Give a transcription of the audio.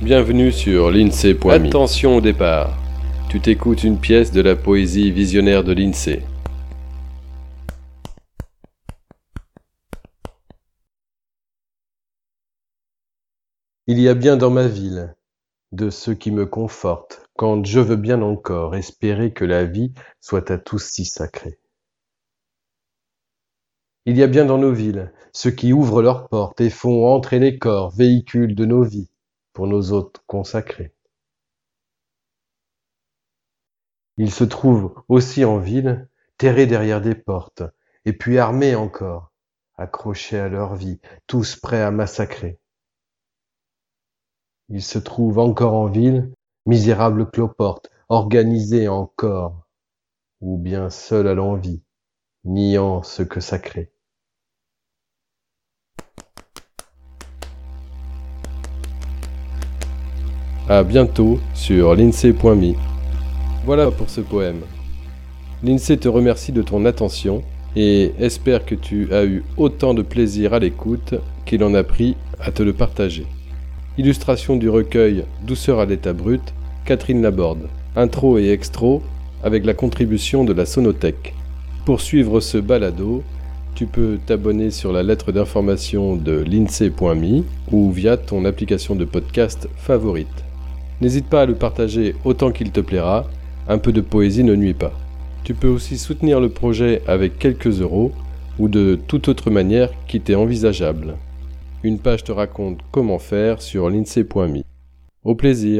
Bienvenue sur l'INSEE.me. Attention au départ. Tu t'écoutes une pièce de la poésie visionnaire de l'INSEE. Il y a bien dans ma ville de ceux qui me confortent quand je veux bien encore espérer que la vie soit à tous si sacrée. Il y a bien dans nos villes ceux qui ouvrent leurs portes et font entrer les corps, véhicules de nos vies, pour nos hôtes consacrés. Ils se trouvent aussi en ville, terrés derrière des portes, et puis armés encore, accrochés à leur vie, tous prêts à massacrer. Ils se trouvent encore en ville, misérables cloportes, organisés encore, ou bien seuls à l'envie, niant ce que sacré. À bientôt sur l'INSEE.me. Voilà pour ce poème. L'INSEE te remercie de ton attention et espère que tu as eu autant de plaisir à l'écoute qu'il en a pris à te le partager. Illustration du recueil Douceur à l'état brut, Catherine Laborde. Intro et extro avec la contribution de la Sonothèque. Pour suivre ce balado, tu peux t'abonner sur la lettre d'information de l'INSEE.me ou via ton application de podcast favorite. N'hésite pas à le partager autant qu'il te plaira, un peu de poésie ne nuit pas. Tu peux aussi soutenir le projet avec quelques euros ou de toute autre manière qui t'est envisageable. Une page te raconte comment faire sur l'INSEE.me. Au plaisir